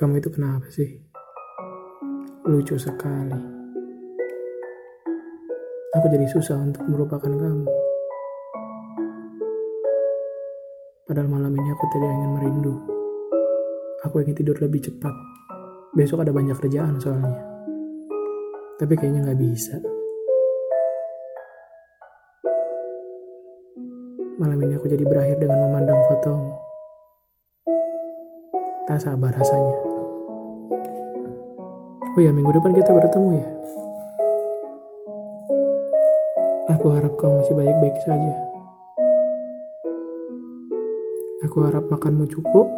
Kamu itu kenapa sih? Lucu sekali. Aku jadi susah untuk melupakan kamu. Padahal malam ini aku tidak ingin merindu. Aku ingin tidur lebih cepat. Besok ada banyak kerjaan soalnya. Tapi kayaknya nggak bisa. Malam ini aku jadi berakhir dengan memandang fotomu. Tak sabar rasanya. Oh ya, minggu depan kita bertemu ya. Aku harap kau masih baik-baik saja. Aku harap makanmu cukup.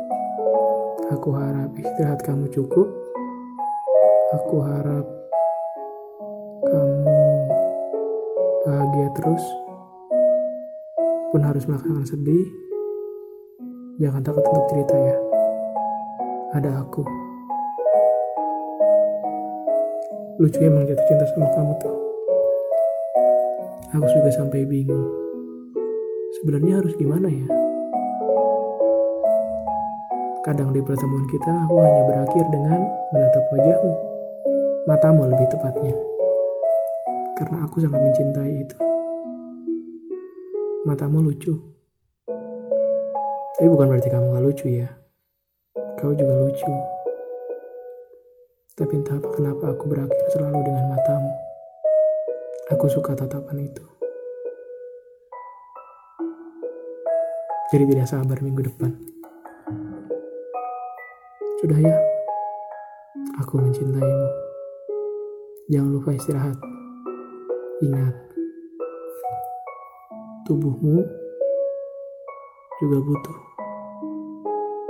Aku harap istirahat kamu cukup. Aku harap kamu bahagia terus. Pun harus melakukan sedih. Jangan takut untuk cerita ya. Ada aku. Lucu emang jatuh cinta sama kamu tuh. Aku juga sampai bingung. Sebenarnya harus gimana ya? Kadang di pertemuan kita aku hanya berakhir dengan menatap wajahmu. Matamu lebih tepatnya. Karena aku sangat mencintai itu. Matamu lucu. Tapi bukan berarti kamu gak lucu ya. Kau juga lucu. Tapi entah apa kenapa aku berakhir selalu dengan matamu. Aku suka tatapan itu. Jadi tidak sabar minggu depan. Sudah ya, aku mencintaimu. Jangan lupa istirahat. Ingat, tubuhmu juga butuh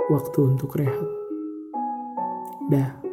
waktu untuk rehat. Dah.